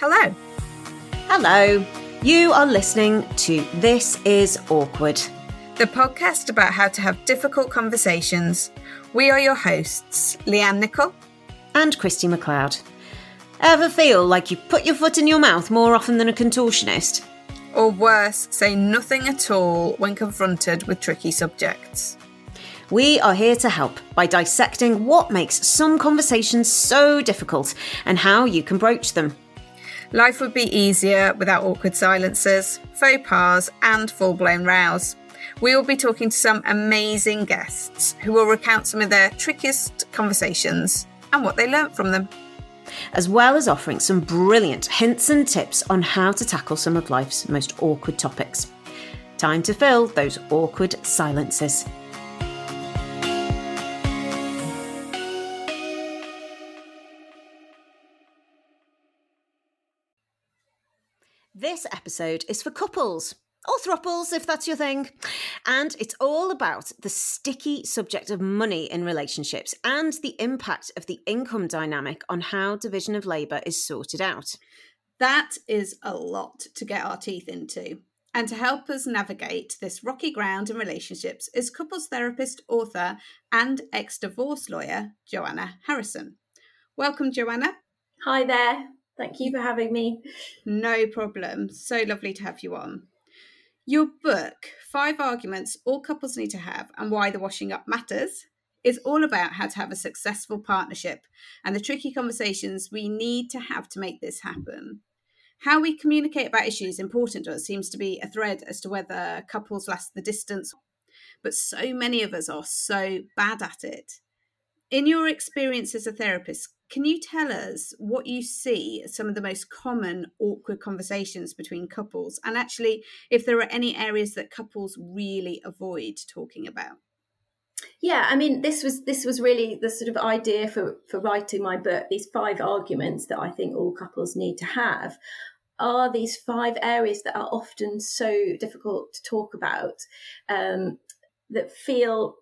Hello. Hello. You are listening to This Is Awkward, the podcast about how to have difficult conversations. We are your hosts, Lyanne Nicol and Kristy McLeod. Ever feel like you put your foot in your mouth more often than a contortionist? Or worse, say nothing at all when confronted with tricky subjects. We are here to help by dissecting what makes some conversations so difficult and how you can broach them. Life would be easier without awkward silences, faux pas, and full blown rows. We will be talking to some amazing guests who will recount some of their trickiest conversations and what they learnt from them. As well as offering some brilliant hints and tips on how to tackle some of life's most awkward topics. Time to fill those awkward silences. This episode is for couples, or thruples if that's your thing. And it's all about the sticky subject of money in relationships and the impact of the income dynamic on how division of labour is sorted out. That is a lot to get our teeth into. And to help us navigate this rocky ground in relationships is couples therapist, author, and ex divorce lawyer, Joanna Harrison. Welcome, Joanna. Hi there. Thank you for having me. No problem. So lovely to have you on. Your book, Five Arguments All Couples Need to Have and Why the Washing Up Matters, is all about how to have a successful partnership and the tricky conversations we need to have to make this happen. How we communicate about issues important to us seems to be a thread as to whether couples last the distance, but so many of us are so bad at it. In your experience as a therapist, can you tell us what you see as some of the most common awkward conversations between couples, and actually, if there are any areas that couples really avoid talking about? Yeah, I mean, this was this was really the sort of idea for for writing my book. These five arguments that I think all couples need to have are these five areas that are often so difficult to talk about, um, that feel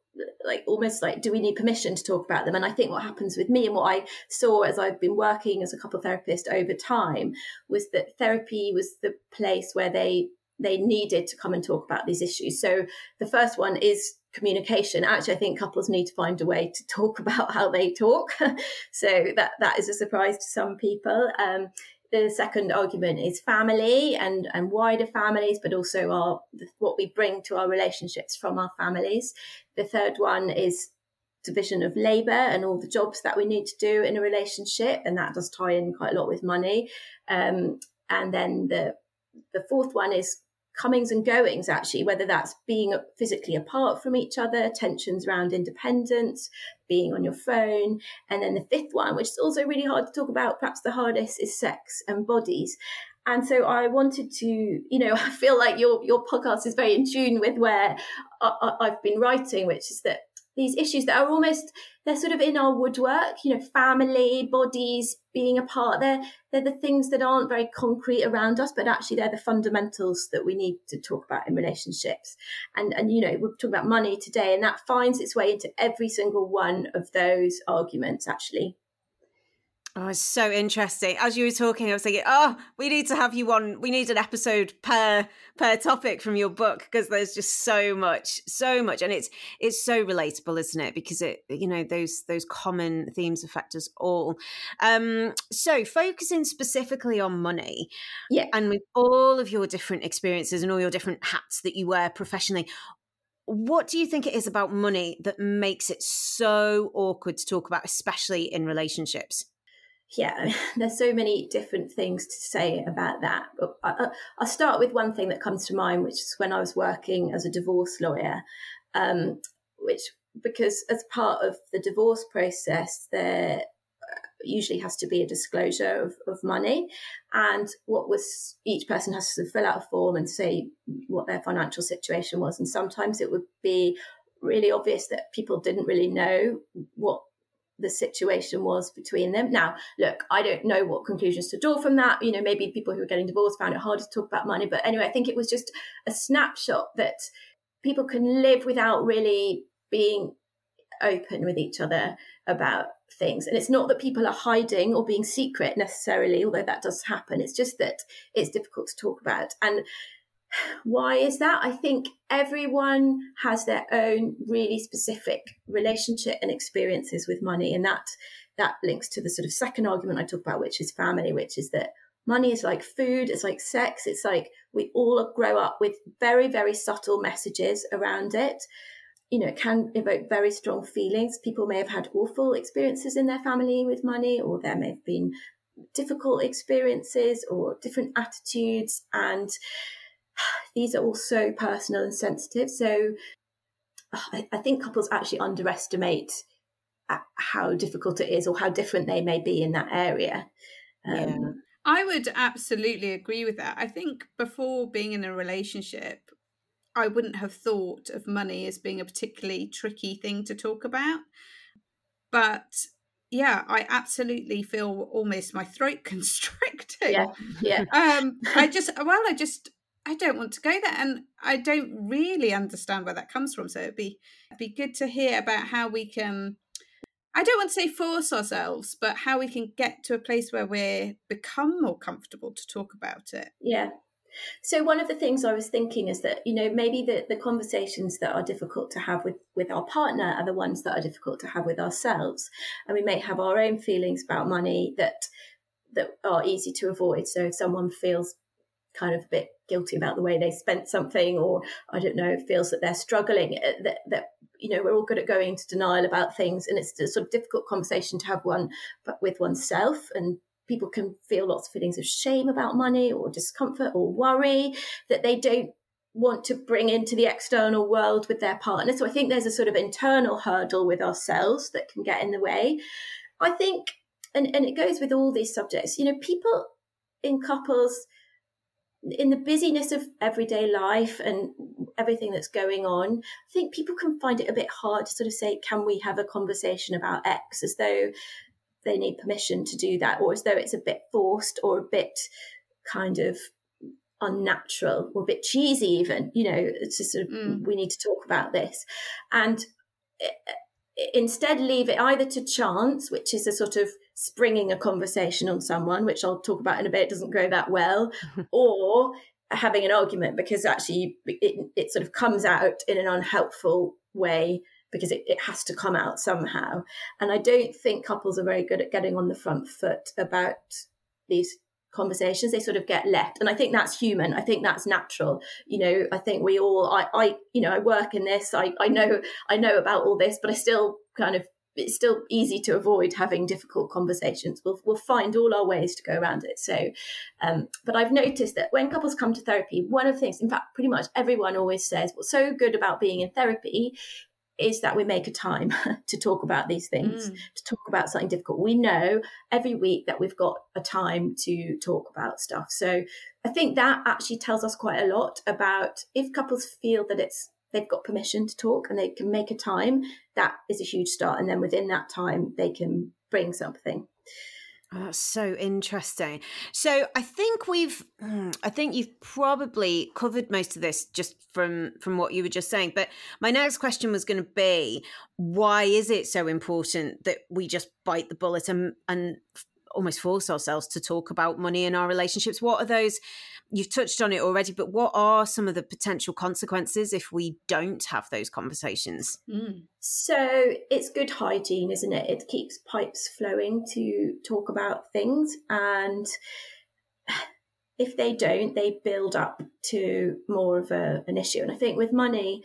like almost like do we need permission to talk about them? And i think what happens with me and what i saw as i've been working as a couple therapist over time was that therapy was the place where they they needed to come and talk about these issues. So the first one is communication. Actually i think couples need to find a way to talk about how they talk. So that that is a surprise to some people. Um, the second argument is family and and wider families but also our what we bring to our relationships from our families. The third one is division of labor and all the jobs that we need to do in a relationship and that does tie in quite a lot with money. Um, and then the the fourth one is comings and goings actually whether that's being physically apart from each other tensions around independence being on your phone. And then the fifth one which is also really hard to talk about perhaps the hardest is sex and bodies. And so I wanted to, you know, I feel like your your podcast is very in tune with where I, I've been writing, which is that these issues that are almost they're sort of in our woodwork you know family bodies being apart they're they're the things that aren't very concrete around us but actually they're the fundamentals that we need to talk about in relationships. And and you know we're talking about money today and that finds its way into every single one of those arguments actually Oh, it's so interesting. As you were talking, I was thinking, oh, we need to have you on. We need an episode per per topic from your book because there's just so much, so much, and it's it's so relatable, isn't it? Because it, you know, those those common themes affect us all. Um, so focusing specifically on money, yeah, and with all of your different experiences and all your different hats that you wear professionally, what do you think it is about money that makes it so awkward to talk about, especially in relationships? Yeah, there's so many different things to say about that. But I, will start with one thing that comes to mind, which is when I was working as a divorce lawyer, um, which because as part of the divorce process, there uh, usually has to be a disclosure of, of money and what was each person has to fill out a form and say what their financial situation was and sometimes it would be really obvious that people didn't really know what the situation was between them. Now, look, I don't know what conclusions to draw from that. You know, maybe people who were getting divorced found it harder to talk about money. But anyway, I think it was just a snapshot that people can live without really being open with each other about things. And it's not that people are hiding or being secret necessarily, although that does happen. It's just that it's difficult to talk about. And why is that? I think everyone has their own really specific relationship and experiences with money. And that that links to the sort of second argument I talk about, which is family, which is that money is like food, it's like sex, it's like we all grow up with very, very subtle messages around it you know, it can evoke very strong feelings. People may have had awful experiences in their family with money, or there may have been difficult experiences or different attitudes. And these are all so personal and sensitive. So I, I think couples actually underestimate uh, how difficult it is or how different they may be in that area. Um, yeah. I would absolutely agree with that. I think before being in a relationship, I wouldn't have thought of money as being a particularly tricky thing to talk about. But yeah, I absolutely feel almost my throat constricting. Yeah, yeah. um, I just, well, I just, I don't want to go there, and I don't really understand where that comes from. So it'd be, it'd be good to hear about how we can. I don't want to say force ourselves, but how we can get to a place where we become more comfortable to talk about it. Yeah, so one of the things I was thinking is that, you know, maybe the, the conversations that are difficult to have with, with our partner are the ones that are difficult to have with ourselves. And we may have our own feelings about money that that are easy to avoid. So if someone feels kind of a bit guilty about the way they spent something or I don't know, feels that they're struggling, uh, that, that you know, we're all good at going into denial about things and it's a sort of difficult conversation to have one but with oneself and people can feel lots of feelings of shame about money or discomfort or worry that they don't want to bring into the external world with their partner. So I think there's a sort of internal hurdle with ourselves that can get in the way. I think, and, and it goes with all these subjects, you know, people in couples, in the busyness of everyday life and everything that's going on, I think people can find it a bit hard to sort of say, can we have a conversation about X as though they need permission to do that, or as though it's a bit forced or a bit kind of unnatural or a bit cheesy, even. You know, it's just sort of, mm. we need to talk about this. And instead, leave it either to chance, which is a sort of springing a conversation on someone, which I'll talk about in a bit, doesn't go that well, or having an argument because actually it, it sort of comes out in an unhelpful way because it, it has to come out somehow. And I don't think couples are very good at getting on the front foot about these conversations. They sort of get left. And i think that's human. I think that's natural. You know i think we all i i you know i work in this. I i know i know about all this but i still kind of it's still easy to avoid having difficult conversations we'll, we'll find all our ways to go around it so um, but i've noticed that when couples come to therapy one of the things in fact pretty much everyone always says what's so good about being in therapy is that we make a time to talk about these things, mm. to talk about something difficult. We know every week that we've got a time to talk about stuff. So I think that actually tells us quite a lot about if couples feel that it's they've got permission to talk and they can make a time, that is a huge start. And then within that time, they can bring something. Oh, that's so interesting. So I think we've, hmm, I think you've probably covered most of this just from from what you were just saying. But my next question was going to be, why is it so important that we just bite the bullet and and almost force ourselves to talk about money in our relationships? What are those? You've touched on it already, but what are some of the potential consequences if we don't have those conversations? Mm. So it's good hygiene, isn't it? It keeps pipes flowing to talk about things. And if they don't, they build up to more of a, an issue. And I think with money,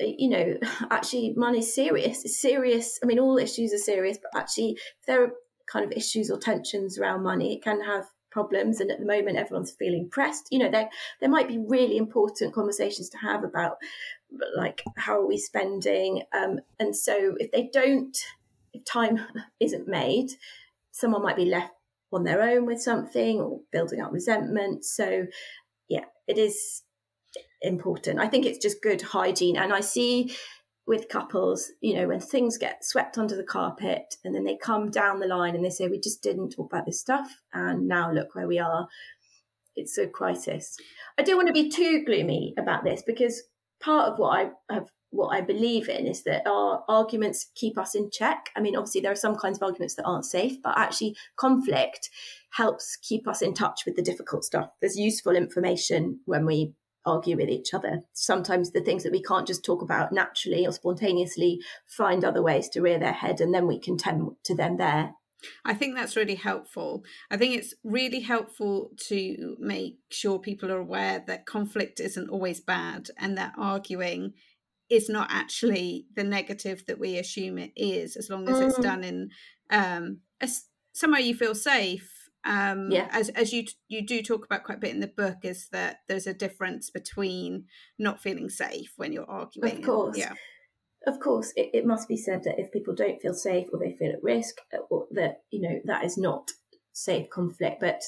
you know, actually, money's serious. It's serious. I mean, all issues are serious, but actually, there are kind of issues or tensions around money, it can have problems and at the moment everyone's feeling pressed. You know there there might be really important conversations to have about like how are we spending um, and so if they don't if time isn't made someone might be left on their own with something or building up resentment. So yeah it is important. I think it's just good hygiene and i see with couples, you know, when things get swept under the carpet and then they come down the line and they say, we just didn't talk about this stuff. And now look where we are. It's a crisis. I don't want to be too gloomy about this because part of what I have what I believe in is that our arguments keep us in check. I mean, obviously, there are some kinds of arguments that aren't safe, but actually, conflict helps keep us in touch with the difficult stuff. There's useful information when we argue with each other. Sometimes the things that we can't just talk about naturally or spontaneously find other ways to rear their head, and then we can tend to them there. I think that's really helpful. I think it's really helpful to make sure people are aware that conflict isn't always bad and that arguing is not actually the negative that we assume it is, as long as mm. it's done in um, a, somewhere you feel safe. Um, yeah. As as you you do talk about quite a bit in the book, is that there's a difference between not feeling safe when you're arguing. Of course. Yeah. Of course, it, it must be said that if people don't feel safe or they feel at risk, uh, or that you know that is not safe conflict. But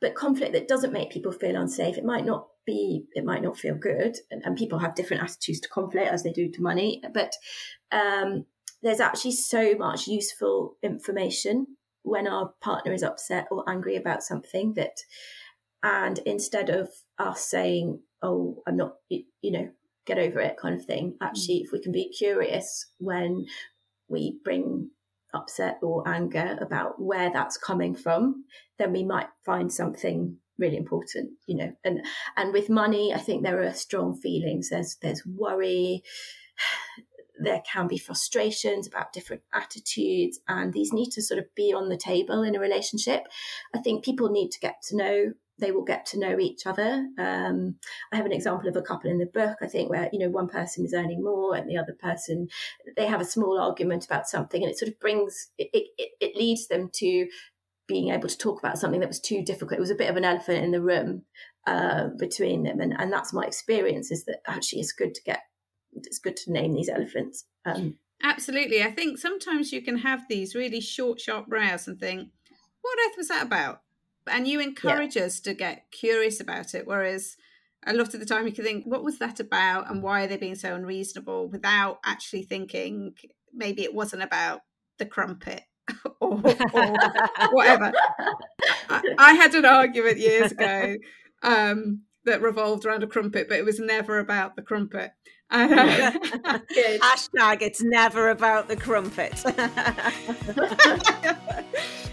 but conflict that doesn't make people feel unsafe, it might not be it might not feel good and, and people have different attitudes to conflict as they do to money but um, there's actually so much useful information when our partner is upset or angry about something that and instead of us saying oh i'm not you know get over it kind of thing actually mm. if we can be curious when we bring upset or anger about where that's coming from then we might find something really important you know and and with money i think there are strong feelings there's there's worry there can be frustrations about different attitudes and these need to sort of be on the table in a relationship i think people need to get to know they will get to know each other um, i have an example of a couple in the book i think where you know one person is earning more and the other person they have a small argument about something and it sort of brings it, it, it leads them to being able to talk about something that was too difficult. It was a bit of an elephant in the room uh, between them, and and that's my experience. Is that actually it's good to get it's good to name these elephants. Um, Absolutely, I think sometimes you can have these really short, sharp brows and think, "What earth was that about?" And you encourage yeah. us to get curious about it, whereas a lot of the time you can think, "What was that about?" and why are they being so unreasonable? Without actually thinking, maybe it wasn't about the crumpet or, or whatever. I, I, had an argument years ago um, that revolved around a crumpet, but it was never about the crumpet. And, uh, Hashtag it's never about the crumpet.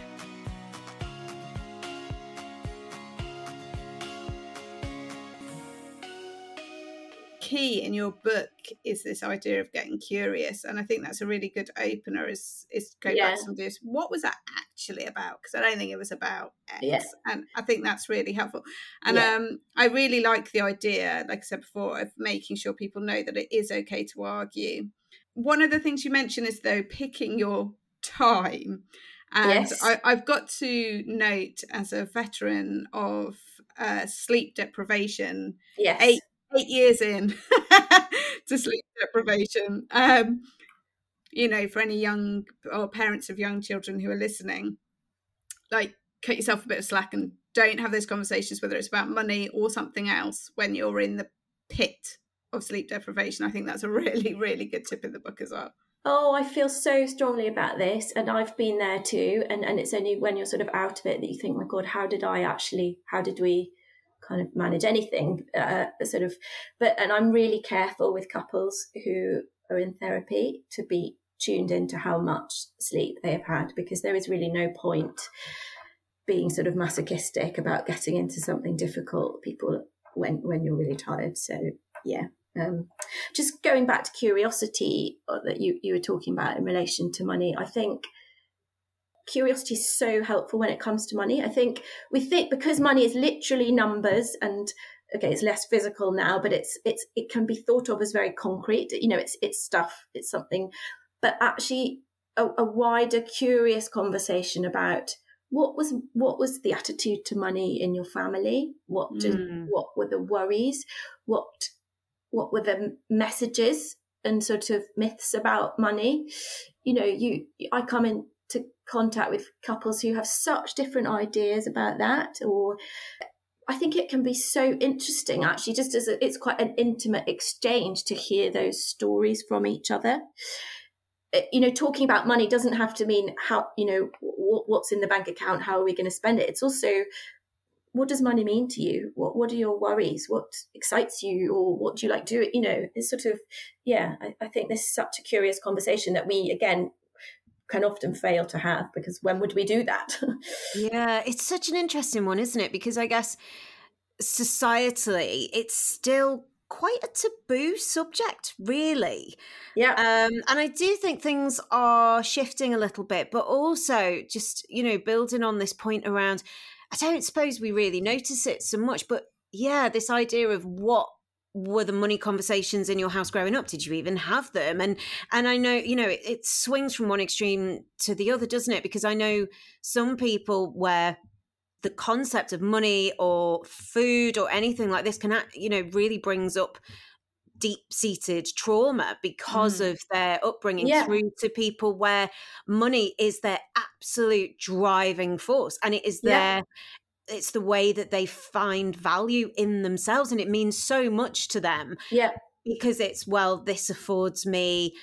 key in your book is this idea of getting curious, and I think that's a really good opener. Is is go yeah. back and do what was that actually about? Because I don't think it was about X, yeah. and I think that's really helpful. And yeah. um, I really like the idea, like I said before, of making sure people know that it is okay to argue. One of the things you mentioned is though picking your time. And yes. I, have got to note, as a veteran of uh, sleep deprivation, yes. eight eight years in to sleep deprivation. Um, you know, for any young or parents of young children who are listening, like cut yourself a bit of slack and don't have those conversations, whether it's about money or something else, when you're in the pit of sleep deprivation. I think that's a really, really good tip in the book as well. Oh, I feel so strongly about this, and I've been there too. And and it's only when you're sort of out of it that you think, my God, how did I actually? How did we? Kind of manage anything uh, sort of but and i'm really careful with couples who are in therapy to be tuned into how much sleep they have had because there is really no point being sort of masochistic about getting into something difficult people when when you're really tired. So yeah um, just going back to curiosity uh, that you, you were talking about in relation to money i think curiosity is so helpful when it comes to money. I think we think because money is literally numbers and okay, it's less physical now, but it's it's it can be thought of as very concrete. You know, it's it's stuff, it's something, but actually a, a wider, curious conversation about what was what was the attitude to money in your family? What did, mm. what were the worries? What what were the messages and sort of myths about money? You know, you I come in to contact with couples who have such different ideas about that or I think it can be so interesting actually just as a, it's quite an intimate exchange to hear those stories from each other eh, you know talking about money doesn't have to mean how you know what's in the bank account how are we going to spend it it's also what does money mean to you? What what are your worries? What excites you, or what do you like to do? You know, it's sort of yeah. I, I think this is such a curious conversation that we again can often fail to have because when would we do that? yeah, it's such an interesting one, isn't it? Because I guess societally, it's still quite a taboo subject, really. Yeah. Um, and I do think things are shifting a little bit, but also just, you know, building on this point around, I don't suppose we really notice it so much, but yeah, this idea of what were the money conversations in your house growing up did you even have them and and i know you know it, it, swings from one extreme to the other doesn't it because i know some people where the concept of money or food or anything like this can you know really brings up deep seated trauma because mm. of their upbringing yeah. through to people where money is their absolute driving force and it is their yeah it's the way that they find value in themselves and it means so much to them yeah. because it's well this affords me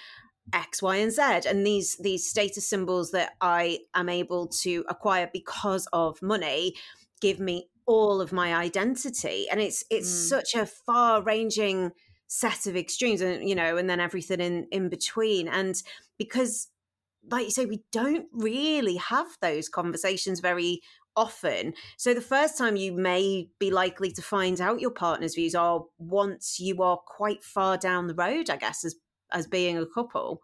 x y and z. And these these status symbols that i am able to acquire because of money give me all of my identity. And it's it's mm. such a far ranging set of extremes and you know and then everything in in between. And because like you say we don't really have those conversations very often. So the first time you may be likely to find out your partner's views are once you are quite far down the road, I guess, as as being a couple.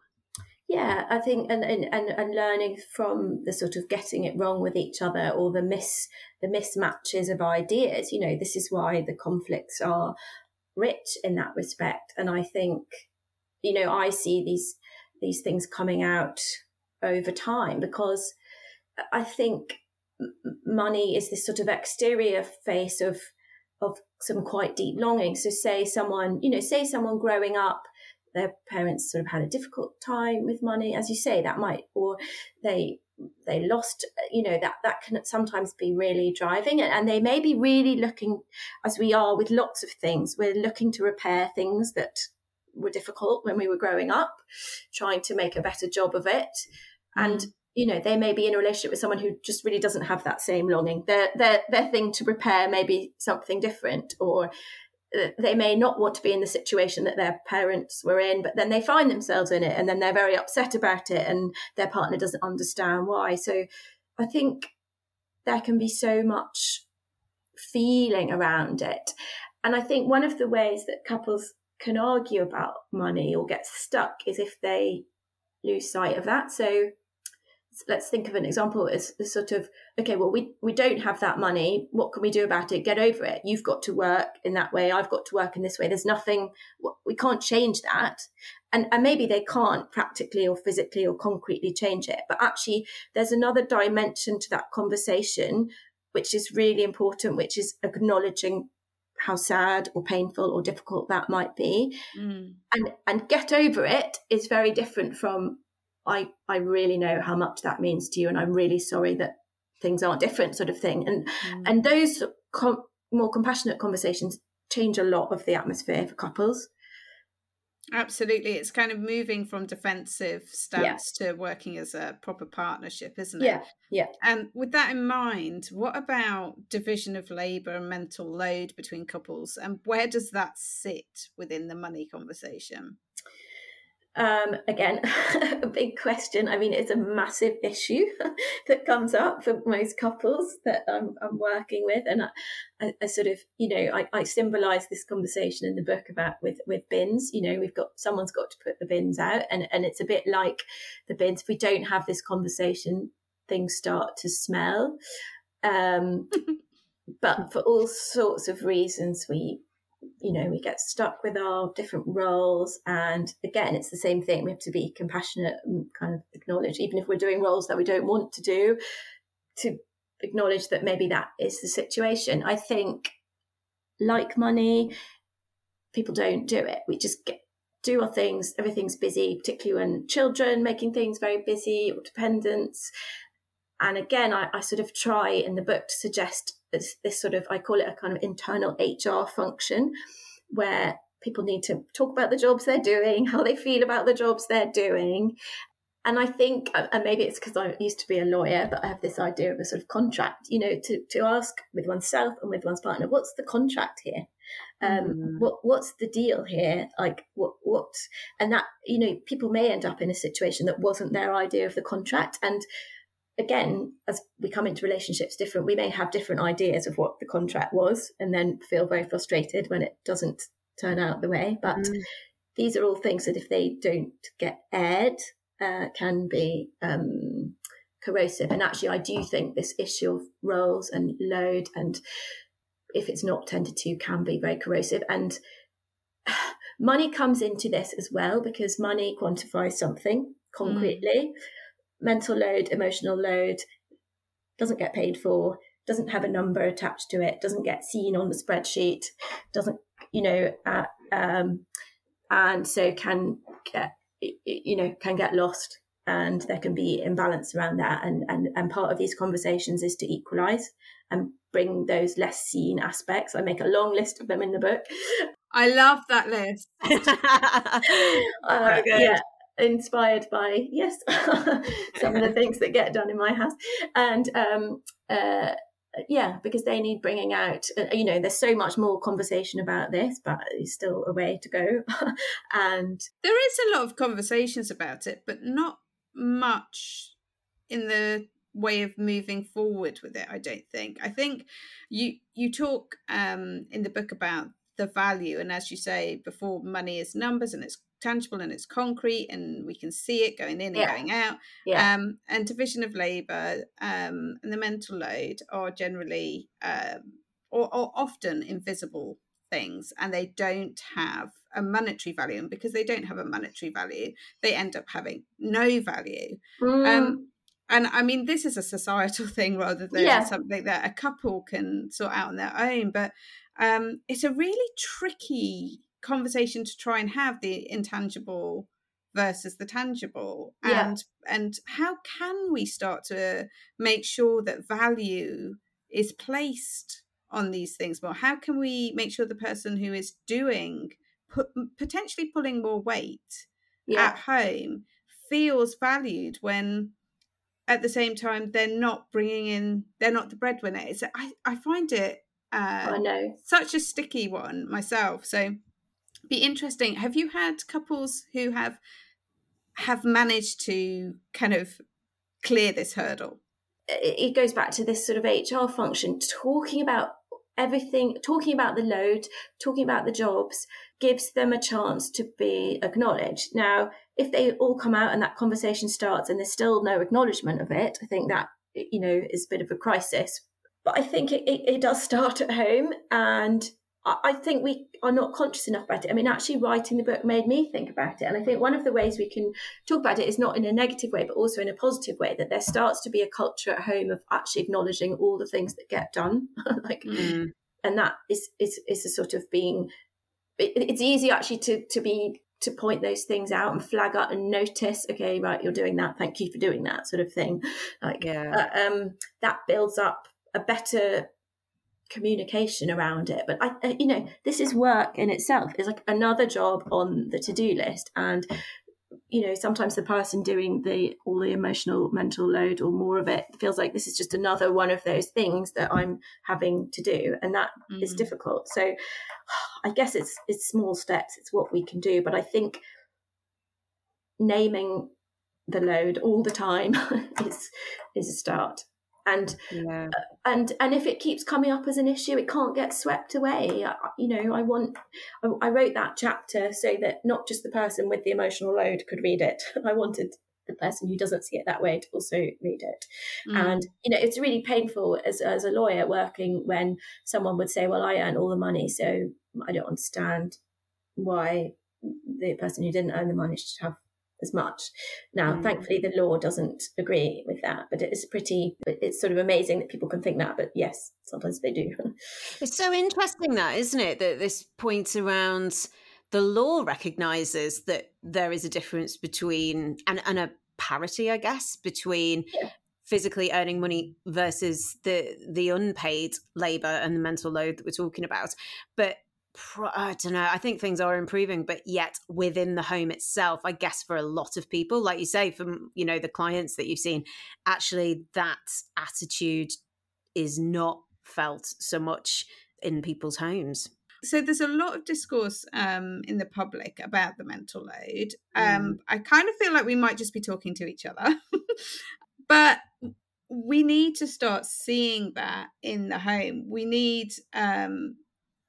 Yeah, I think and, and, and, learning from the sort of getting it wrong with each other or the miss the mismatches of ideas, you know, this is why the conflicts are rich in that respect. And I think, you know, I see these these things coming out over time because uh, I think money is this sort of exterior face of of some quite deep longing. So say someone, you know, say someone growing up, their parents sort of had a difficult time with money, as you say, that might, or they they lost, you know, that that can sometimes be really driving, and, and they may be really looking, as we are with lots of things, we're looking to repair things that were difficult when we were growing up, trying to make a better job of it, and mm you know they may be in a relationship with someone who just really doesn't have that same longing. Their their their thing to repair may be something different or uh, they may not want to be in the situation that their parents were in but then they find themselves in it and then they're very upset about it and their partner doesn't understand why. So i think there can be so much feeling around it. And i think one of the ways that couples can argue about money or get stuck is if they lose sight of that. So let's think of an example as, as, sort of okay well we we don't have that money. What can we do about it? Get over it. You've got to work in that way. I've got to work in this way. There's nothing we can't change that. And and maybe they can't practically or physically or concretely change it. But actually there's another dimension to that conversation which is really important which is acknowledging how sad or painful or difficult that might be. Mm. and and get over it is very different from I I really know how much that means to you, and I'm really sorry that things aren't different, sort of thing. And mm. and those com- more compassionate conversations change a lot of the atmosphere for couples. Absolutely, it's kind of moving from defensive stance yeah. to working as a proper partnership, isn't it? Yeah, yeah. And with that in mind, what about division of labour and mental load between couples, and where does that sit within the money conversation? Um, again, a big question. I mean, it's a massive issue that comes up for most couples that I'm, I'm working with, and I, I, I, sort of, you know, I, I symbolise this conversation in the book about with with bins. You know, we've got someone's got to put the bins out, and and it's a bit like the bins. If we don't have this conversation, things start to smell. Um, but for all sorts of reasons, we you know, we get stuck with our different roles. And again, it's the same thing. We have to be compassionate and kind of acknowledge, even if we're doing roles that we don't want to do, to acknowledge that maybe that is the situation. I think, like money, people don't do it. We just get do our things. Everything's busy, particularly when children making things very busy or dependents. And again, I, I sort of try in the book to suggest this, this sort of, I call it a kind of internal HR function where people need to talk about the jobs they're doing, how they feel about the jobs they're doing, and I think, and maybe it's because I used to be a lawyer, but I have this idea of a sort of contract, you know, to, to ask with oneself and with one's partner, what's the contract here? Um, mm. what what's the deal here? Like what what? And that you know, people may end up in a situation that wasn't their idea of the contract. And again, as we come into relationships different, we may have different ideas of what the contract was, and then feel very frustrated when it doesn't turn out the way. But mm. these are all things that if they don't get aired uh, can be um, corrosive. And actually, I do think this issue of roles and load, and if it's not tended to, can be very corrosive. And money comes into this as well because money quantifies something concretely. Mm. Mental load, emotional load doesn't get paid for, doesn't have a number attached to it, doesn't get seen on the spreadsheet, doesn't, you know, uh, um, and so can get you know can get lost and there can be imbalance around that and and and part of these conversations is to equalize and bring those less seen aspects. I make a long list of them in the book. I love that list. Uh, yeah inspired by yes some of the things that get done in my house. And um uh yeah because they need bringing out uh, you know there's so much more conversation about this but it's still a way to go. And there is a lot of conversations about it but not much in the way of moving forward with it i don't think. I think you you talk um in the book about the value and as you say before money is numbers and it's tangible and it's concrete and we can see it going in and yeah. going out. Yeah. Um, and division of labour um, and the mental load are generally um, or, or often invisible things and they don't have a monetary value and because they don't have a monetary value they end up having no value mm. um, and i mean this is a societal thing rather than yeah. something that a couple can sort out on their own but um, it's a really tricky conversation to try and have the intangible versus the tangible. Yeah. and and how can we start to make sure that value is placed on these things more? How can we make sure the person who is doing put, potentially pulling more weight yeah. at home feels valued when at the same time they're not bringing in they're not the breadwinner? It's i, I find it uh, I know. such a sticky one myself. So be interesting. Have you had couples who have have managed to kind of clear this hurdle? It goes back to this sort of HR function, talking about everything, talking about the load, talking about the jobs, gives them a chance to be acknowledged. Now, if they all come out and that conversation starts and there's still no acknowledgement of it, I think that you know is a bit of a crisis. But I think it, it, it does start at home and I think we are not conscious enough about it. I mean, actually, writing the book made me think about it. And I think one of the ways we can talk about it is not in a negative way, but also in a positive way, that there starts to be a culture at home of actually acknowledging all the things that get done. like, mm. and that is, is, is a sort of being, it, it's easy actually to, to be, to point those things out and flag up and notice, okay, right, you're doing that. Thank you for doing that sort of thing. Like, yeah. Uh, um, that builds up a better communication around it but I, you know this is work in itself it's like another job on the to-do list and you know sometimes the person doing the all the emotional mental load or more of it feels like this is just another one of those things that i'm having to do and that mm. is difficult so i guess it's it's small steps it's what we can do but i think naming the load all the time is is a start and yeah. And and if it keeps coming up as an issue it can't get swept away I, you know i want I, I, wrote that chapter so that not just the person with the emotional load could read it i wanted the person who doesn't see it that way to also read it mm. and you know it's really painful as, as a lawyer working when someone would say well i earn all the money so i don't understand why the person who didn't earn the money should have as much. Now, mm. thankfully, the law doesn't agree with that, but it's pretty, it's sort of amazing that people can think that. But yes, sometimes they do. it's so interesting, that, isn't it? That this points around the law recognizes that there is a difference between, and, and a parity, I guess, between. Yeah. physically earning money versus the the unpaid labor and the mental load that we're talking about but I don't know. I think things are improving, but yet within the home itself, I guess for a lot of people, like you say, from you know the clients that you've seen, actually that attitude is not felt so much in people's homes. So there's a lot of discourse um, in the public about the mental load. Um, mm. I kind of feel like we might just be talking to each other, but we need to start seeing that in the home. We need um,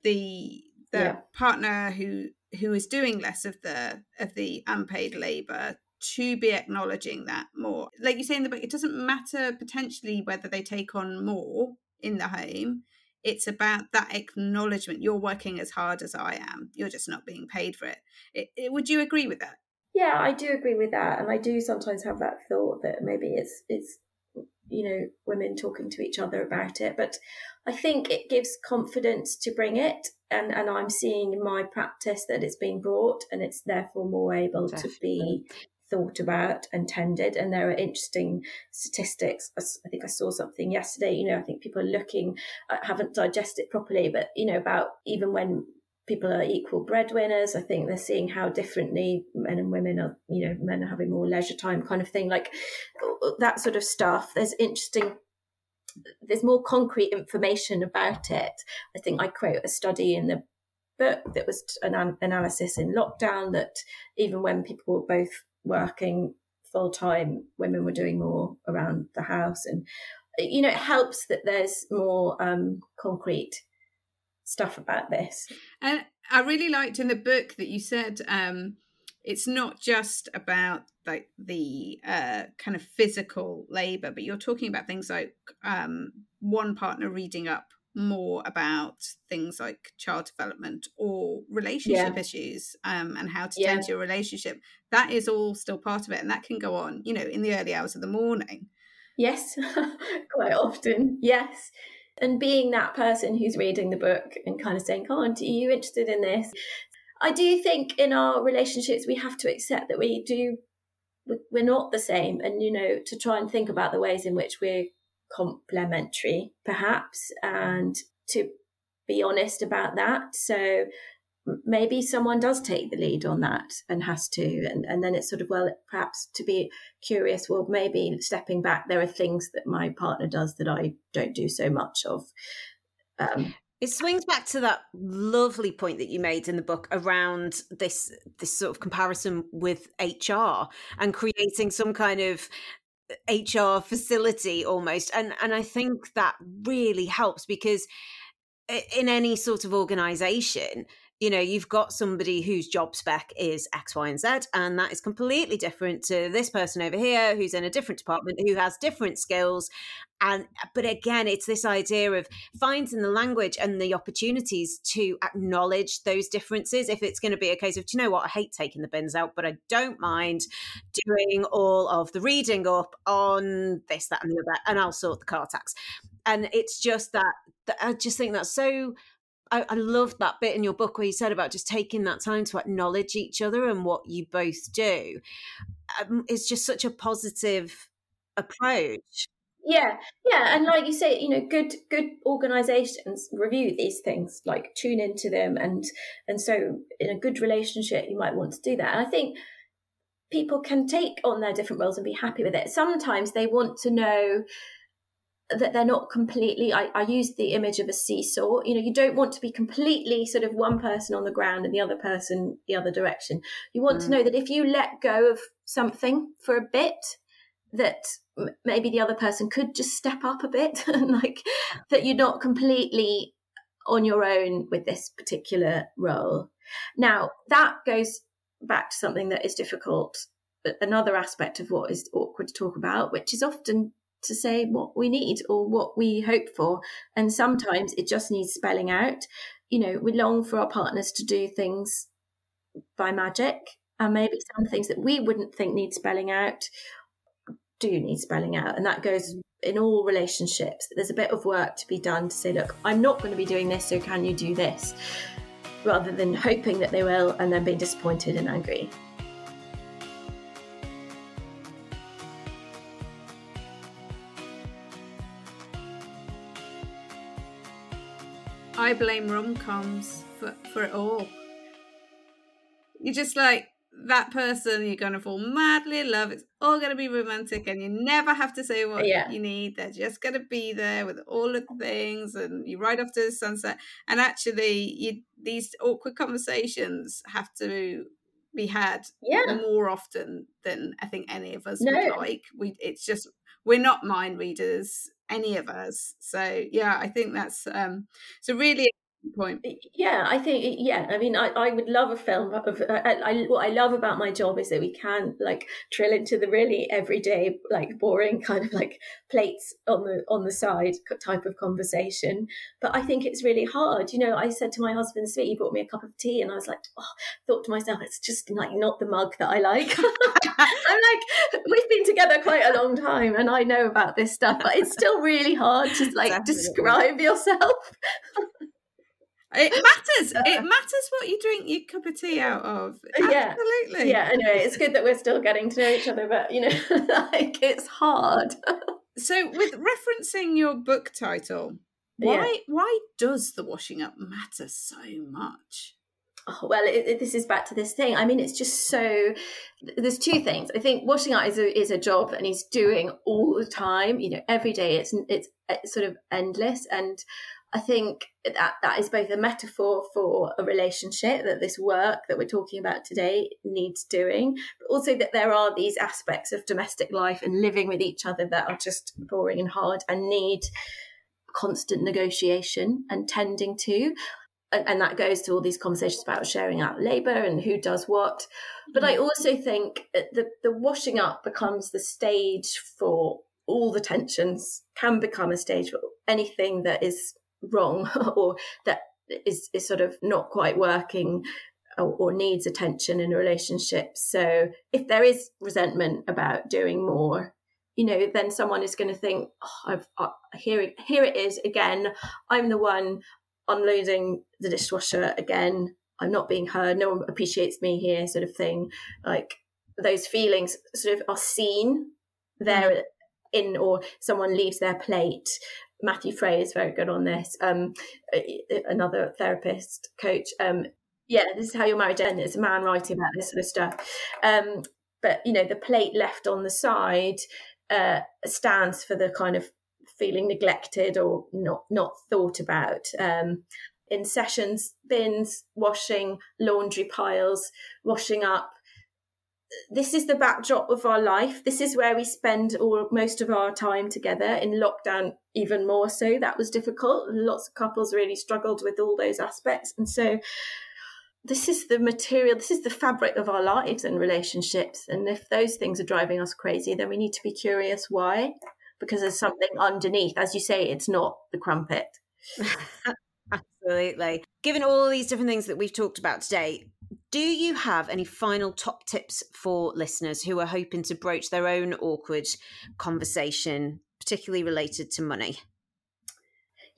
the the yeah. partner who who is doing less of the of the unpaid labor to be acknowledging that more. Like you say in the book, it doesn't matter potentially whether they take on more in the home. It's about that acknowledgement. You're working as hard as I am. You're just not being paid for it. it, it would you agree with that? Yeah, I do agree with that, and I do sometimes have that thought that maybe it's it's you know women talking to each other about it, but I think it gives confidence to bring it, and and I'm seeing in my practice that it's being brought, and it's therefore more able Definitely. to be thought about and tended. And there are interesting statistics. I think I saw something yesterday. You know, I think people are looking, I haven't digested properly, but you know about even when people are equal breadwinners. I think they're seeing how differently men and women are, you know, men are having more leisure time kind of thing, like that sort of stuff. There's interesting there's more concrete information about it. I think I quote a study in the book that was an analysis in lockdown that even when people were both working full time, women were doing more around the house, and you know it helps that there's more um, concrete stuff about this. And I really liked in the book that you said um, it's not just about like the uh, kind of physical labor, but you're talking about things like um, one partner reading up more about things like child development or relationship yeah. issues um, and how to yeah. tend to your relationship. That is all still part of it, and that can go on, you know, in the early hours of the morning. Yes, quite often. Yes. And being that person who's reading the book and kind of saying, "Oh, are you interested in this?" I do think in our relationships we have to accept that we do we're not the same. And you know to try and think about the ways in which we're complementary perhaps and to be honest about that. So maybe someone does take the lead on that and has to. And, and then it's sort of well perhaps to be curious well maybe stepping back there are things that my partner does that i don't do so much of. Um, it swings back to that lovely point that you made in the book around this this sort of comparison with HR and creating some kind of uh, HR facility almost. And and I think that really helps because uh, in any sort of organization, you know, you've got somebody whose job spec is X, Y, and Z, and that is completely different to this person over here who's in a different department who has different skills. And but again, it's this idea of finding the language and the opportunities to acknowledge those differences. If it's going to be a case of, do you know what, I hate taking the bins out, but I don't mind doing all of the reading up on this, that, and the other, and I'll sort the car tax. And it's just that, that I just think that's so I, I loved that bit in your book where you said about just taking that time to acknowledge each other and what you both do. Um, it's just such a positive approach. Yeah, yeah, and like you say, you know, good good organisations review these things, like tune into them, and and so in a good relationship, you might want to do that. And I think people can take on their different roles and be happy with it. Sometimes they want to know that they're not completely I, I use the image of a seesaw. You know you don't want to be completely sort of one person on the ground and the other person the other direction. You want mm. to know that if you let go of something for a bit that maybe the other person could just step up a bit and like that you're not completely on your own with this particular role. Now that goes back to something that is difficult but another aspect of what is awkward to talk about which is often to say what we need or what we hope for. And sometimes it just needs spelling out. You know, we long for our partners to do things by magic, and maybe some things that we wouldn't think need spelling out do need spelling out. And that goes in all relationships. There's a bit of work to be done to say, look, I'm not going to be doing this, so can you do this? Rather than hoping that they will and then being disappointed and angry. I blame rom coms for, for it all. You're just like that person you're going to fall madly in love. It's all going to be romantic, and you never have to say what Yeah. you need. They're just going to be there with all of the things, and you ride off to the sunset. And actually, you these awkward conversations have to be had Yeah. more often than I think any of us No. would like. We it's just we're not mind readers, any of us. So yeah, I think that's um it's a really point. Yeah, I think yeah. I mean, I, I would love a film of. Uh, I, I what I love about my job is that we can like drill into the really everyday, like boring kind of like plates on the on the side type of conversation. But I think it's really hard. You know, I said to my husband, "Sweet," he brought me a cup of tea, and I was like, oh, thought to myself, it's just like not the mug that I like. I'm like, we've been together quite a long time, and I know about this stuff, but it's still really hard to like Definitely. describe yourself. It matters. It matters what you drink your cup of tea out of. Yeah. Absolutely. yeah anyway it's good that we're still getting to know each other but you know like it's hard So with referencing your book title, why Yeah. why does the washing up matter so much? oh, well it, it- this is back to this thing i mean it's just so there's two things i think washing out is a, is a job that he's doing all the time you know every day it's it's, it's sort of endless and I think that that is both a metaphor for a relationship that this work that we're talking about today needs doing, but also that there are these aspects of domestic life and living with each other that are just boring and hard and need constant negotiation and tending to. And, and that goes to all these conversations about sharing out labor and who does what. But I mm-hmm. also think that the, the washing up becomes the stage for all the tensions, can become a stage for anything that is wrong or that is, is sort of not quite working or, or needs attention in a relationship. So if there is resentment about doing more, you know, then someone is going to think, oh, I've, uh, here, it- here it is again. I'm the one unloading the dishwasher again. I'm not being heard. No one appreciates me here, sort of thing. Like those feelings sort of are seen there in, or someone leaves their plate. Matthew Fray is very good on this. Um, another therapist coach. Um, yeah, this is how you're married. And it's a man writing about this sort of stuff. Um, but you know, the plate left on the side uh, stands for the kind of feeling neglected or not not thought about. Um, in sessions, bins, washing, laundry piles, washing up. This is the backdrop of our life. This is where we spend all most of our time together. In lockdown, even more so. That was difficult. Lots of couples really struggled with all those aspects, and so this is the material. This is the fabric of our lives and relationships. And if those things are driving us crazy, then we need to be curious why, because there's something underneath. As you say, it's not the crumpet. Absolutely. Given all these different things that we've talked about today, do you have any final top tips for listeners who are hoping to broach their own awkward conversation, particularly related to money?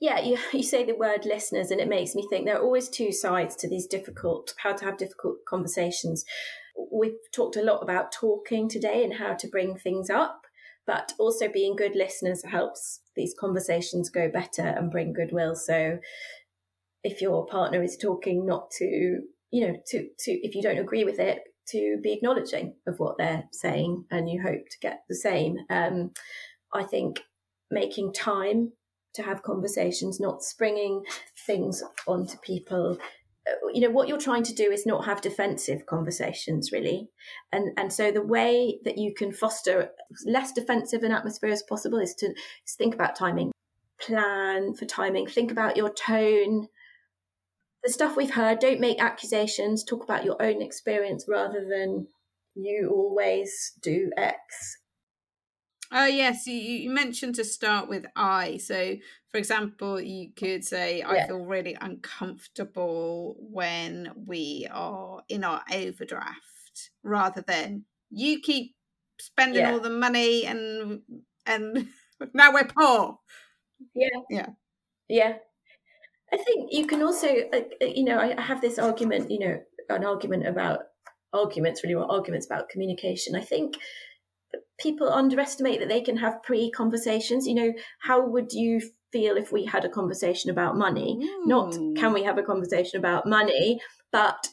Yeah, you, you say the word listeners, and it makes me think there are always two sides to these difficult, how to have difficult conversations. We've talked a lot about talking today and how to bring things up, but also being good listeners helps these conversations go better and bring goodwill. So if your partner is talking, not to, you know, to, to, if you don't agree with it, to be acknowledging of what they're saying and you hope to get the same. Um, I think making time to have conversations, not springing things onto people. Uh, You know what you're trying to do is not have defensive conversations, really, and and so the way that you can foster less defensive an atmosphere as possible is to think about timing, plan for timing, think about your tone. The stuff we've heard, don't make accusations. Talk about your own experience rather than you always do X. Oh yes, you, you mentioned to start with I. So, for example, you could say, "I Yeah. feel really uncomfortable when we are in our overdraft," rather than "You keep spending Yeah. all the money and and now we're poor." Yeah. Yeah. Yeah. I think you can also, uh, you know, I have this argument, you know, an argument about arguments, really, or arguments about communication. I think people underestimate that they can have pre conversations. You know, how would you feel if we had a conversation about money? Ooh. Not can we have a conversation about money, but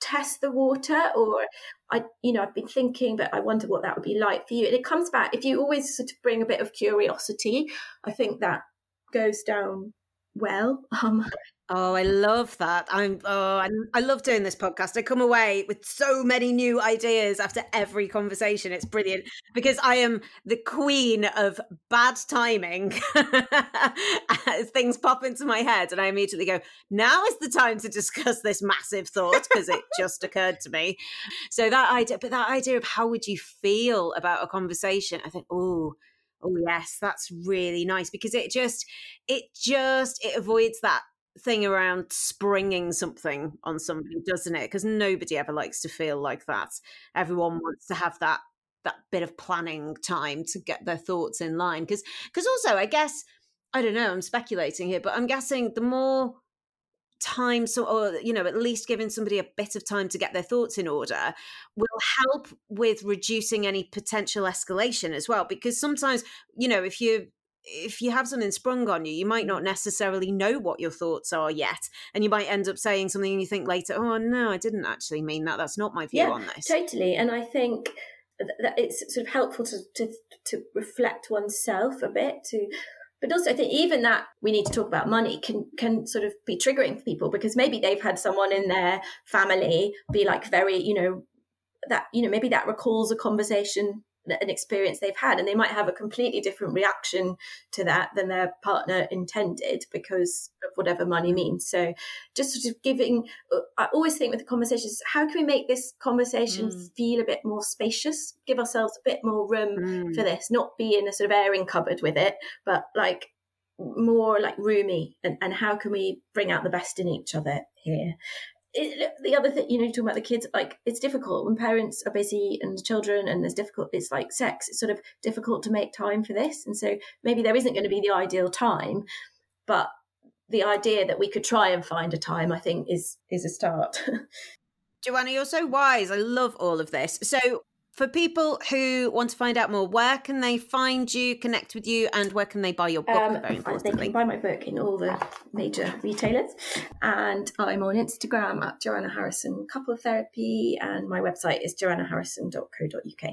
test the water or I you know I've been thinking but I wonder what that would be like for you and it comes back if you always sort of bring a bit of curiosity I think that goes down well um Oh, I love that. I'm oh, I, I love doing this podcast. I come away with so many new ideas after every conversation. It's brilliant because I am the queen of bad timing. As things pop into my head and I immediately go, "Now is the time to discuss this massive thought because it just occurred to me." So that idea, but that idea of how would you feel about a conversation? I think, "Oh, oh yes, that's really nice because it just it just it avoids that thing around springing something on somebody, mm. doesn't it? Because nobody ever likes to feel like that. Everyone mm. wants to have that that bit of planning time to get their thoughts in line. Because because also, I guess I don't know. I'm speculating here, but I'm guessing the more time so or you know at least giving somebody a bit of time to get their thoughts in order will help with reducing any potential escalation as well because sometimes you know if you if you have something sprung on you, you might not necessarily know what your thoughts are yet. And you might end up saying something and you think later, oh, no, I didn't actually mean that. That's not my view yeah, on this. Totally. And I think that it's sort of helpful to, to, to reflect oneself a bit, to but also I think even that we need to talk about money can can sort of be triggering for people because maybe they've had someone in their family be like very, you know, that, you know, maybe that recalls a conversation an experience they've had and they might have a completely different reaction to that than their partner intended because of whatever money means so just sort of giving i always think with the conversations how can we make this conversation mm. feel a bit more spacious give ourselves a bit more room mm. for this not be in a sort of airing cupboard with it but like more like roomy and, and how can we bring out the best in each other here it, the other thing, you know, talking about the kids, like it's difficult when parents are busy and children, and there's difficult. It's like sex. It's sort of difficult to make time for this, and so maybe there isn't going to be the ideal time, but the idea that we could try and find a time, I think, is is a start. Joanna, you're so wise. I love all of this. So, for people who want to find out more, where can they find you, connect with you, and where can they buy your book? Um, very importantly, they can buy my book in all the major retailers, and I'm on Instagram at Joanna Harrison Couple Therapy, and my website is joannaharrison.co.uk.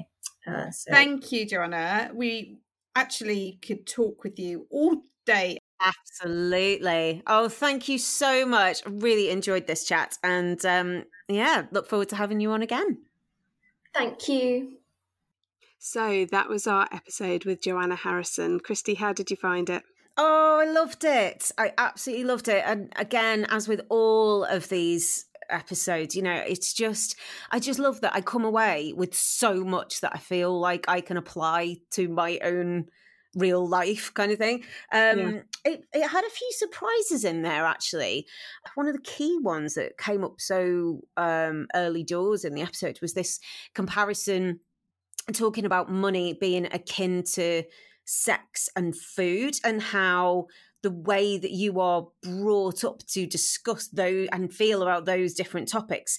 Uh, so. Thank you, Joanna. We actually could talk with you all day. Absolutely. Oh, thank you so much. Really enjoyed this chat, and um, yeah, look forward to having you on again. Thank you. So that was our episode with Joanna Harrison. Kristy, how did you find it? Oh, I loved it. I absolutely loved it. And again, as with all of these episodes, you know, it's just, I just love that I come away with so much that I feel like I can apply to my own real life kind of thing. Um, yeah. It, it had a few surprises in there, actually. One of the key ones that came up so um, early doors in the episode was this comparison talking about money being akin to sex and food and how the way that you are brought up to discuss those and feel about those different topics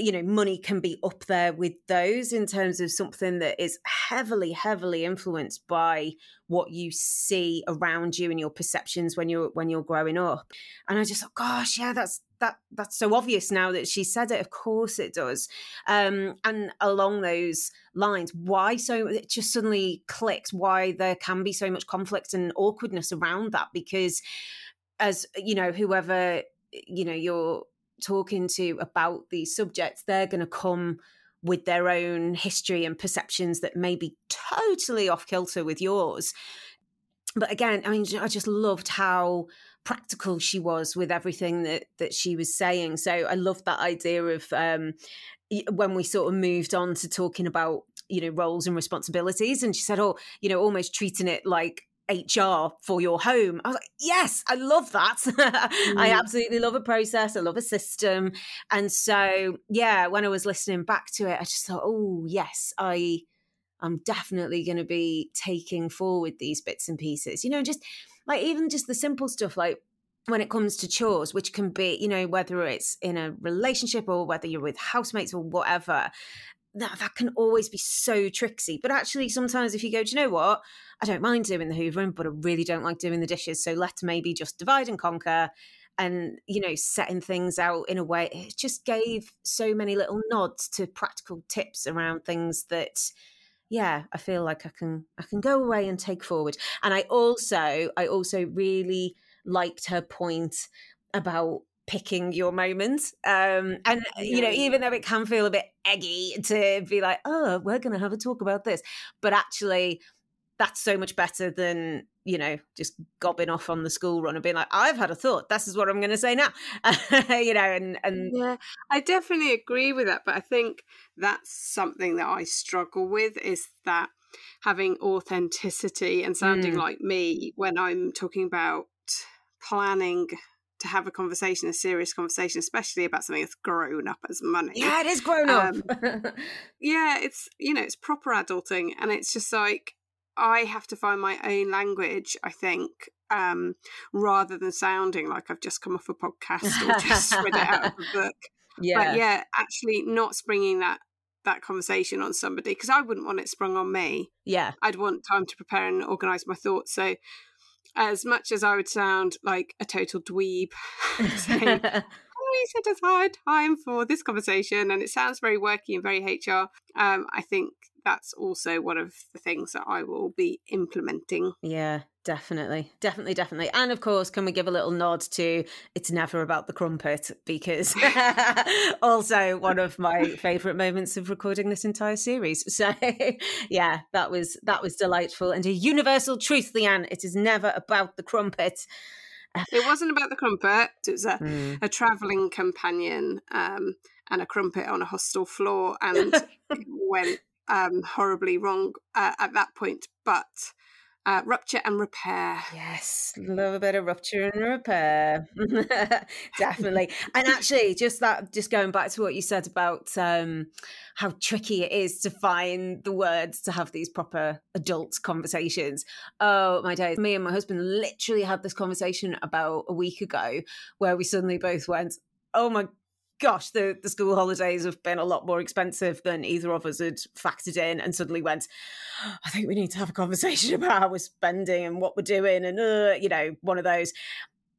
you know money can be up there with those in terms of something that is heavily heavily influenced by what you see around you and your perceptions when you're when you're growing up. And i just thought gosh yeah that's that that's so obvious now that she said it. Of course it does. Um and along those lines why so it just suddenly clicks why there can be so much conflict and awkwardness around that because as you know whoever you know you're talking to about these subjects, they're going to come with their own history and perceptions that may be totally off kilter with yours. But again, I mean, I just loved how practical she was with everything that that she was saying. So I loved that idea of um, when we sort of moved on to talking about you know roles and responsibilities, and she said, "Oh, you know, almost treating it like HR for your home. I was like, yes, I love that. mm. I absolutely love a process. I love a system. And so, yeah, when I was listening back to it, I just thought, oh, yes, I. I'm definitely going to be taking forward these bits and pieces, you know, just like even just the simple stuff like when it comes to chores, which can be, you know, whether it's in a relationship or whether you're with housemates or whatever, that that can always be so tricksy. But actually, sometimes if you go, do you know what? I don't mind doing the hoovering, but I really don't like doing the dishes. So let's maybe just divide and conquer and you know setting things out in a way it just gave so many little nods to practical tips around things that yeah i feel like i can i can go away and take forward and i also i also really liked her point about picking your moment um and you know even though it can feel a bit eggy to be like oh we're going to have a talk about this but actually that's so much better than you know just gobbing off on the school run and being like i've had a thought. This is what i'm going to say now. You know and and yeah i definitely agree with that but i think that's something that i struggle with is that having authenticity and sounding mm. like me when i'm talking about planning to have a conversation, a serious conversation, especially about something that's grown up as money. Yeah, it is grown up. Um, yeah, it's you know, it's proper adulting, and it's just like I have to find my own language, I think, um, rather than sounding like I've just come off a podcast or just read it out of a book. Yeah. But yeah, actually not springing that that conversation on somebody because I wouldn't want it sprung on me. Yeah. I'd want time to prepare and organize my thoughts. So as much as I would sound like a total dweeb saying, we set aside time for this conversation and it sounds very worky and very HR. Um, I think that's also one of the things that I will be implementing. Yeah, definitely. Definitely, definitely. And of course, can we give a little nod to it's never about the crumpet because also one of my favorite moments of recording this entire series. So, yeah, that was that was delightful and a universal truth, Lyanne. It is never about the crumpet. it wasn't about the crumpet. It was a, mm. a traveling companion um, and a crumpet on a hostel floor, and went um, horribly wrong uh, at that point, but uh, rupture and repair. Yes, love a bit of rupture and repair. Definitely. and actually, just that, just going back to what you said about um, how tricky it is to find the words to have these proper adult conversations. Oh, my days. Me and my husband literally had this conversation about a week ago where we suddenly both went, Oh my gosh, the, the school holidays have been a lot more expensive than either of us had factored in, and suddenly went, I think we need to have a conversation about how we're spending and what we're doing, and uh, you know, one of those.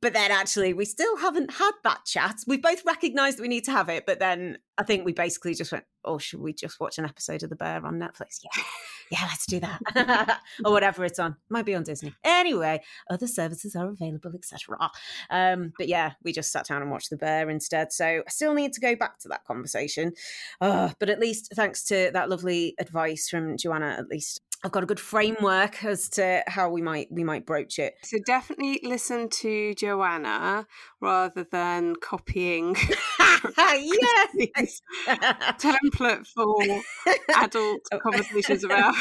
But then actually, we still haven't had that chat. We've both recognised that we need to have it, but then I think we basically just went, "Oh, should we just watch an episode of The Bear on Netflix?" Yeah, yeah, let's do that, or whatever it's on. Might be on Disney. Anyway, other services are available, etc. Um, but yeah, we just sat down and watched The Bear instead. So I still need to go back to that conversation. Uh, but at least thanks to that lovely advice from Joanna, at least I've got a good framework as to how we might we might broach it. So definitely listen to Joanna rather than copying yes template for adult conversations about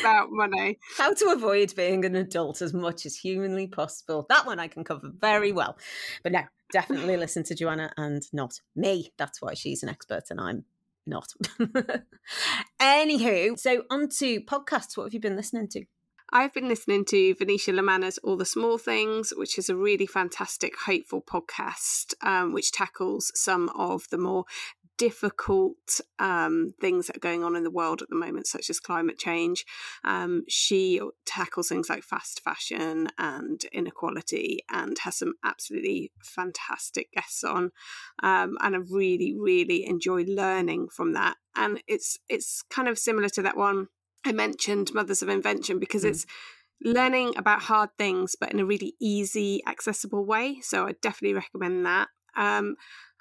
about money. How to avoid being an adult as much as humanly possible. That one I can cover very well. But no, definitely listen to Joanna and not me. That's why she's an expert and I'm not. Anywho, so on to podcasts. What have you been listening to? I've been listening to Venetia Lamanna's All the Small Things, which is a really fantastic, hopeful podcast, um, which tackles some of the more difficult um, things that are going on in the world at the moment, such as climate change. Um, she tackles things like fast fashion and inequality and has some absolutely fantastic guests on. Um, and I really, really enjoy learning from that. And it's it's kind of similar to that one I mentioned, Mothers of Invention, because mm. it's learning about hard things but in a really easy accessible way so i definitely recommend that um,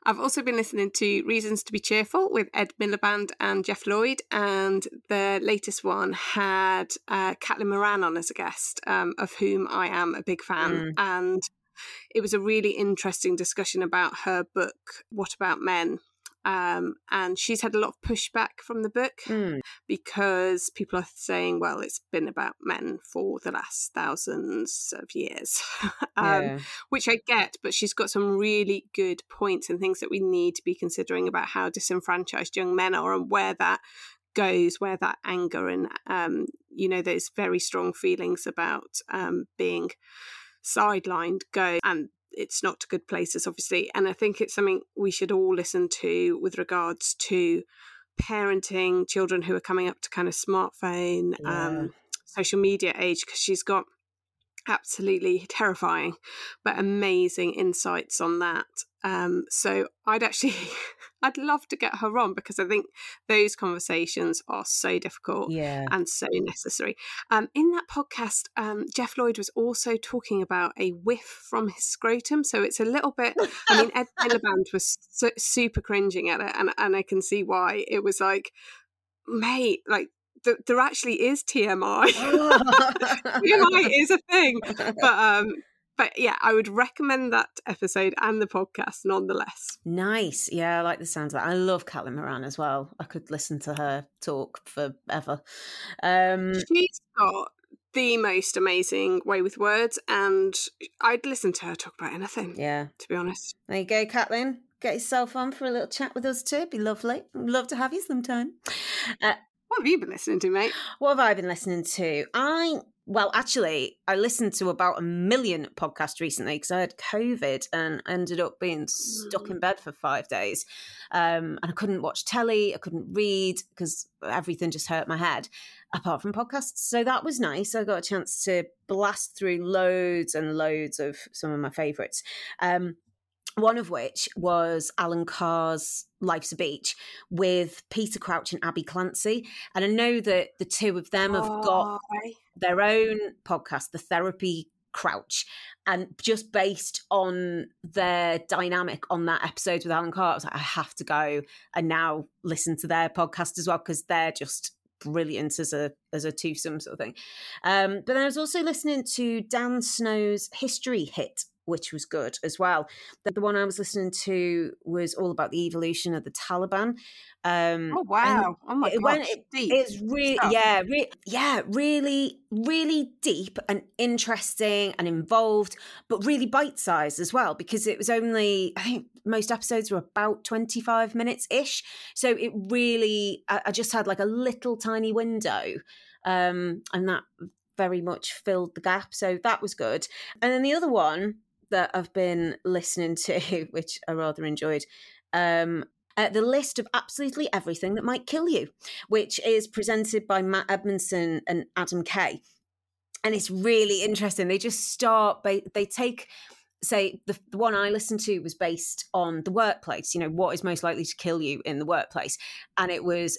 I've also been listening to Reasons to Be Cheerful with Ed Miliband and Geoff Lloyd, and the latest one had uh, Caitlin Moran on as a guest, um, of whom I am a big fan. Mm. And it was a really interesting discussion about her book, What About Men? Um, and she's had a lot of pushback from the book mm. because people are saying, well, it's been about men for the last thousands of years, um, yeah. which I get, but she's got some really good points and things that we need to be considering about how disenfranchised young men are and where that goes, where that anger and, um, you know, those very strong feelings about um, being sidelined go and it's not to good places, obviously. And I think it's something we should all listen to with regards to parenting children who are coming up to kind of smartphone, Yeah. um, social media age because she's got absolutely terrifying but amazing insights on that. Um, so I'd actually, I'd love to get her on because I think those conversations are so difficult Yeah. and so necessary. Um, in that podcast, um, Geoff Lloyd was also talking about a whiff from his scrotum. So it's a little bit, I mean, Ed Miliband was su- super cringing at it, and, and I can see why. It was like, mate, like, th- there actually is TMI. TMI is a thing. But um, but yeah, I would recommend that episode and the podcast nonetheless. Nice. Yeah, I like the sound of that. I love Caitlin Moran as well. I could listen to her talk forever. Um, She's got the most amazing way with words, and I'd listen to her talk about anything. yeah. To be honest, There you go, Caitlin. Get yourself on for a little chat with us too. It'd be lovely. Love to have you sometime. what have you been listening to, mate? What have I been listening to? I well, actually, I listened to about a million podcasts recently because I had COVID and ended up being stuck in bed for five days. Um, and I couldn't watch telly, I couldn't read because everything just hurt my head, apart from podcasts. So that was nice. I got a chance to blast through loads and loads of some of my favourites. Um, one of which was Alan Carr's Life's a Beach with Peter Crouch and Abby Clancy. And I know that the two of them have got their own podcast, The Therapy Crouch, and just based on their dynamic on that episode with Alan Carr, I was like, I have to go and now listen to their podcast as well because they're just brilliant as a as a twosome sort of thing. Um, but then I was also listening to Dan Snow's History Hit. Which was good as well. The, the one I was listening to was all about the evolution of the Taliban. Um, Oh wow! Oh my it god! went- it- deep. it's really yeah re- yeah really really deep and interesting and involved but really bite-sized as well because it was only i think most episodes were about 25 minutes ish so it really I, I just had like a little tiny window um and that very much filled the gap so that was good and then the other one that i've been listening to which i rather enjoyed um uh, the list of absolutely everything that might kill you, which is presented by Matt Edmondson and Adam Kay. And it's really interesting. They just start, they, they take, say, the, the one I listened to was based on the workplace, you know, what is most likely to kill you in the workplace. And it was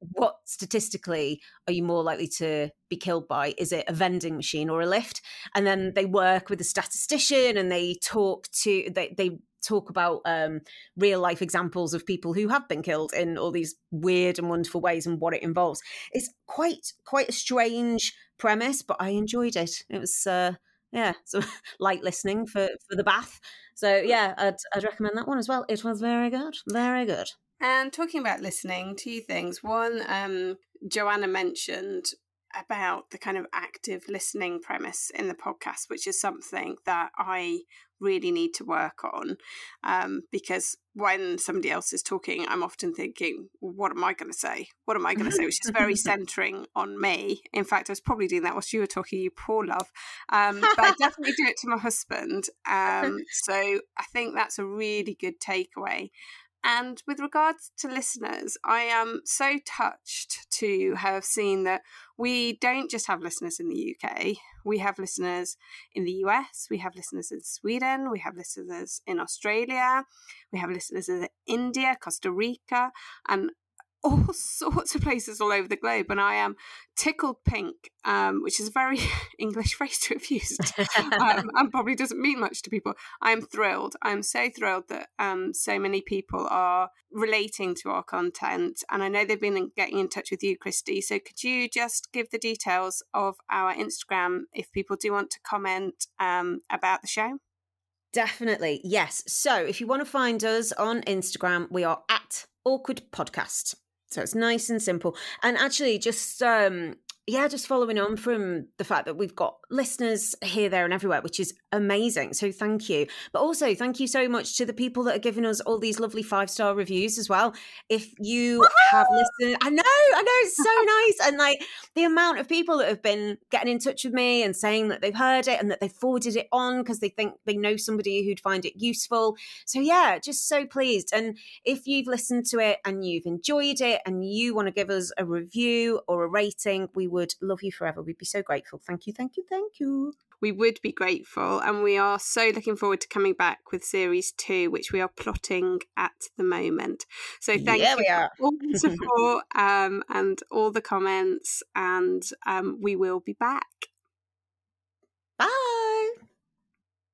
what statistically are you more likely to be killed by? Is it a vending machine or a lift? And then they work with a statistician and they talk to, they, they talk about um, real life examples of people who have been killed in all these weird and wonderful ways and what it involves. It's quite quite a strange premise, but I enjoyed it. It was uh, yeah, so light listening for for the bath. So yeah, I'd I'd recommend that one as well. It was very good, very good. And talking about listening, two things. One, um, Joanna mentioned about the kind of active listening premise in the podcast, which is something that I really need to work on um, because when somebody else is talking, I'm often thinking, what am I going to say? What am I going to say? Which is very centering on me. In fact, I was probably doing that whilst you were talking, you poor love. Um, but I definitely do it to my husband. Um, so I think that's a really good takeaway. And with regards to listeners, I am so touched to have seen that we don't just have listeners in the UK, we have listeners in the US, we have listeners in Sweden, we have listeners in Australia, we have listeners in India, Costa Rica, and all sorts of places all over the globe. And I am tickled pink, um, which is a very English phrase to have used um, and probably doesn't mean much to people. I'm thrilled. I'm so thrilled that um, so many people are relating to our content. And I know they've been getting in touch with you, Kristy. So could you just give the details of our Instagram if people do want to comment um, about the show? Definitely, yes. So if you want to find us on Instagram, we are at Awkward Podcast. So it's nice and simple. And actually, just um, yeah, just following on from the fact that we've got listeners here, there, and everywhere, which is amazing. So thank you. But also thank you so much to the people that are giving us all these lovely five star reviews as well. If you have listened, I know, I know, it's so nice. And like the amount of people that have been getting in touch with me and saying that they've heard it and that they've forwarded it on because they think they know somebody who'd find it useful. So yeah, just so pleased. And if you've listened to it and you've enjoyed it and you want to give us a review or a rating, we would love you forever. We'd be so grateful. Thank you, thank you, thank you we would be grateful. And we are so looking forward to coming back with series two, which we are plotting at the moment. So thank yeah, you for all the support um, and all the comments. And um, we will be back. Bye.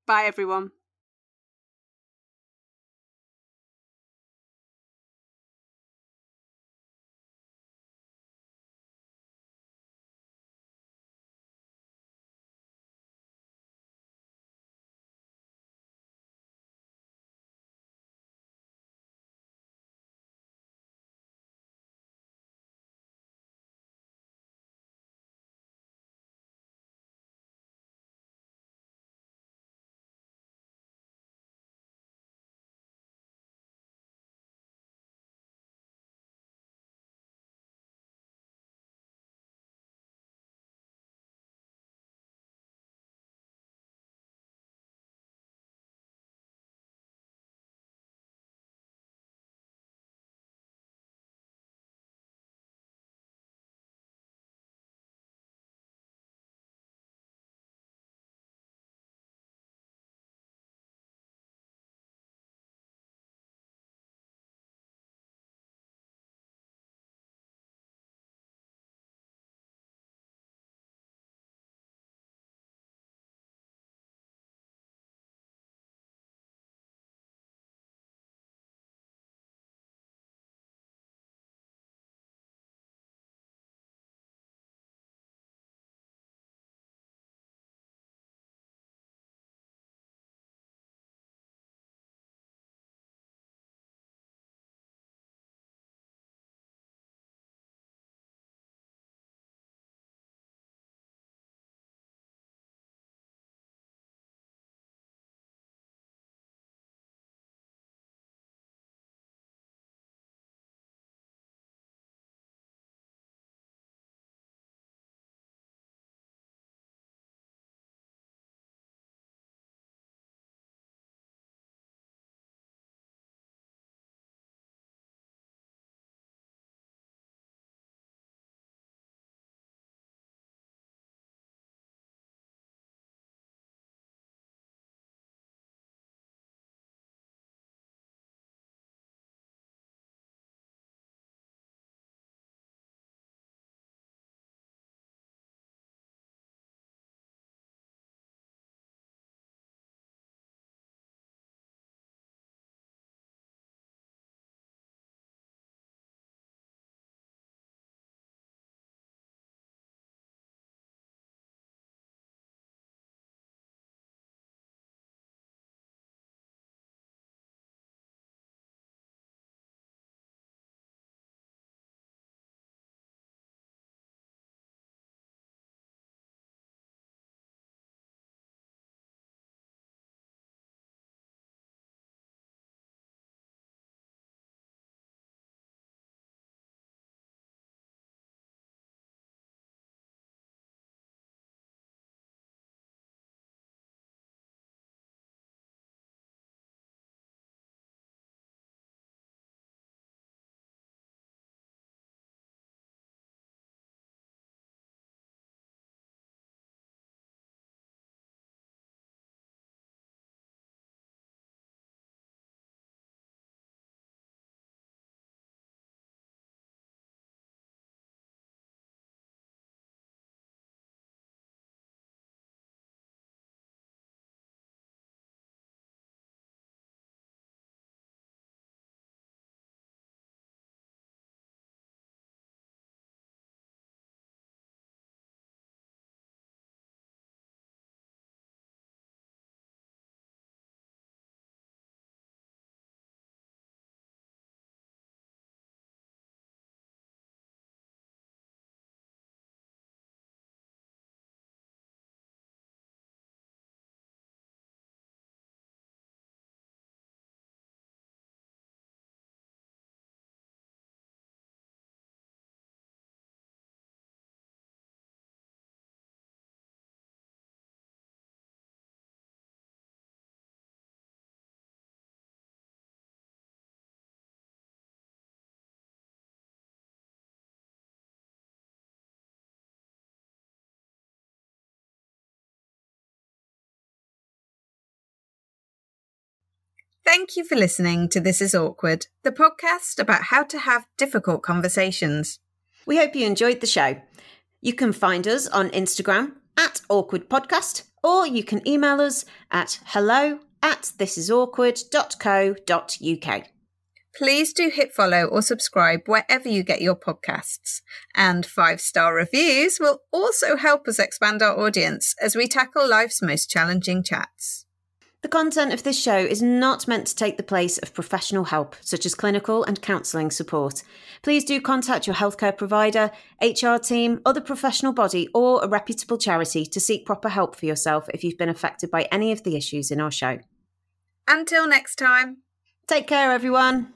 Bye, everyone. Thank you for listening to This Is Awkward, the podcast about how to have difficult conversations. We hope you enjoyed the show. You can find us on Instagram at Awkward Podcast, or you can email us at hello at thisisawkward.co.uk. Please do hit follow or subscribe wherever you get your podcasts. And five star reviews will also help us expand our audience as we tackle life's most challenging chats. The content of this show is not meant to take the place of professional help, such as clinical and counselling support. Please do contact your healthcare provider, HR team, other professional body, or a reputable charity to seek proper help for yourself if you've been affected by any of the issues in our show. Until next time. Take care, everyone.